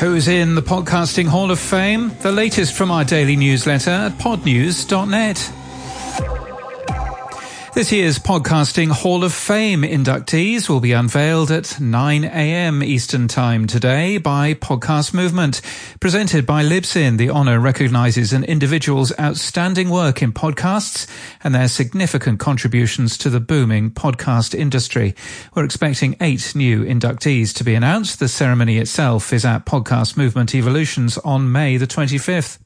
Who's in the Podcasting Hall of Fame? The latest from our daily newsletter at podnews.net. This year's Podcasting Hall of Fame inductees will be unveiled at 9 a.m. Eastern Time today by Podcast Movement. Presented by Libsyn, the honor recognizes an individual's outstanding work in podcasts and their significant contributions to the booming podcast industry. We're expecting eight new inductees to be announced. The ceremony itself is at Podcast Movement Evolutions on May the 25th.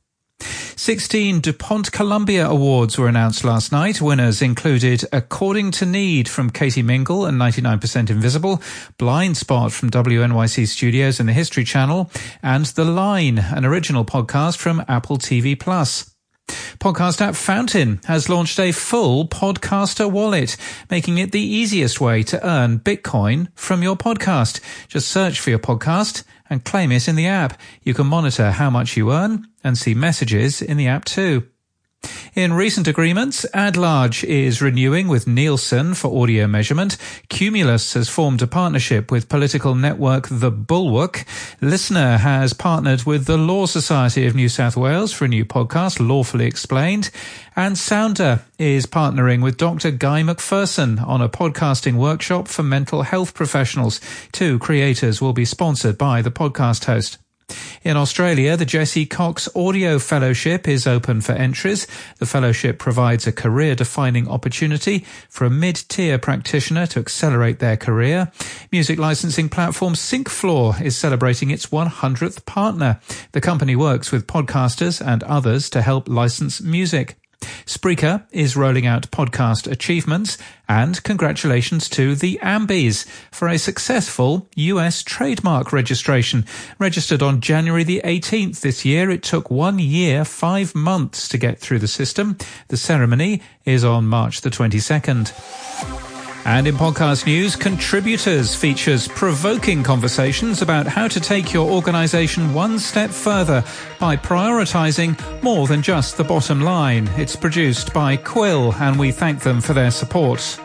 16 DuPont Columbia Awards were announced last night. Winners included According to Need from Katie Mingle and 99% Invisible, Blind Spot from WNYC Studios and the History Channel, and The Line, an original podcast from Apple TV Plus. Podcast app Fountain has launched a full podcaster wallet, making it the easiest way to earn Bitcoin from your podcast. Just search for your podcast and claim it in the app. You can monitor how much you earn and see messages in the app too. In recent agreements, AdLarge is renewing with Nielsen for audio measurement. Cumulus has formed a partnership with political network The Bulwark. LiSTNR has partnered with the Law Society of New South Wales for a new podcast, Lawfully Explained. And Sounder is partnering with Dr. Guy McPherson on a podcasting workshop for mental health professionals. Two creators will be sponsored by the podcast host. In Australia, the Jesse Cox Audio Fellowship is open for entries. The fellowship provides a career defining opportunity for a mid tier practitioner to accelerate their career. Music licensing platform SyncFloor is celebrating its 100th partner. The company works with podcasters and others to help license music. Spreaker is rolling out podcast achievements and congratulations to the Ambies for a successful US trademark registration. Registered on January the 18th this year, it took one year, five months to get through the system. The ceremony is on March the 22nd. And in podcast news, Contributors features provoking conversations about how to take your organization one step further by prioritizing more than just the bottom line. It's produced by Quill, and we thank them for their support.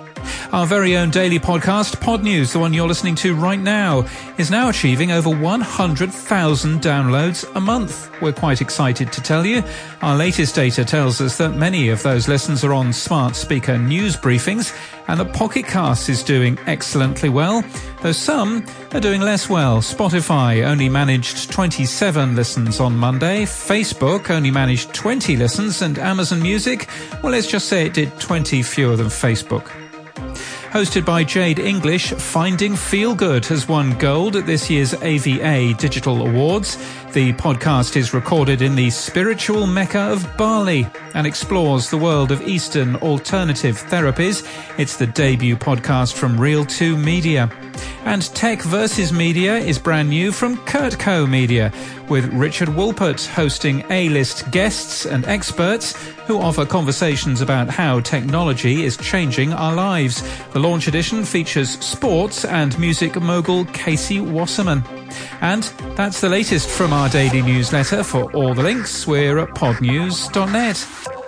Our very own daily podcast, Podnews, the one you're listening to right now, is now achieving over 100,000 downloads a month. We're quite excited to tell you. Our latest data tells us that many of those listens are on smart speaker news briefings and that Pocket Cast is doing excellently well, though some are doing less well. Spotify only managed 27 listens on Monday, Facebook only managed 20 listens, and Amazon Music, well, let's just say it did 20 fewer than Facebook. Hosted by Jade English, Finding Feel Good has won gold at this year's AVA Digital Awards. The podcast is recorded in the spiritual Mecca of Bali and explores the world of Eastern alternative therapies. It's the debut podcast from Real 2 Media. And Tech versus Media is brand new from Kurtco Media, with Richard Wolpert hosting A-list guests and experts who offer conversations about how technology is changing our lives. The launch edition features sports and music mogul Casey Wasserman. And that's the latest from our daily newsletter. For all the links, we're at podnews.net.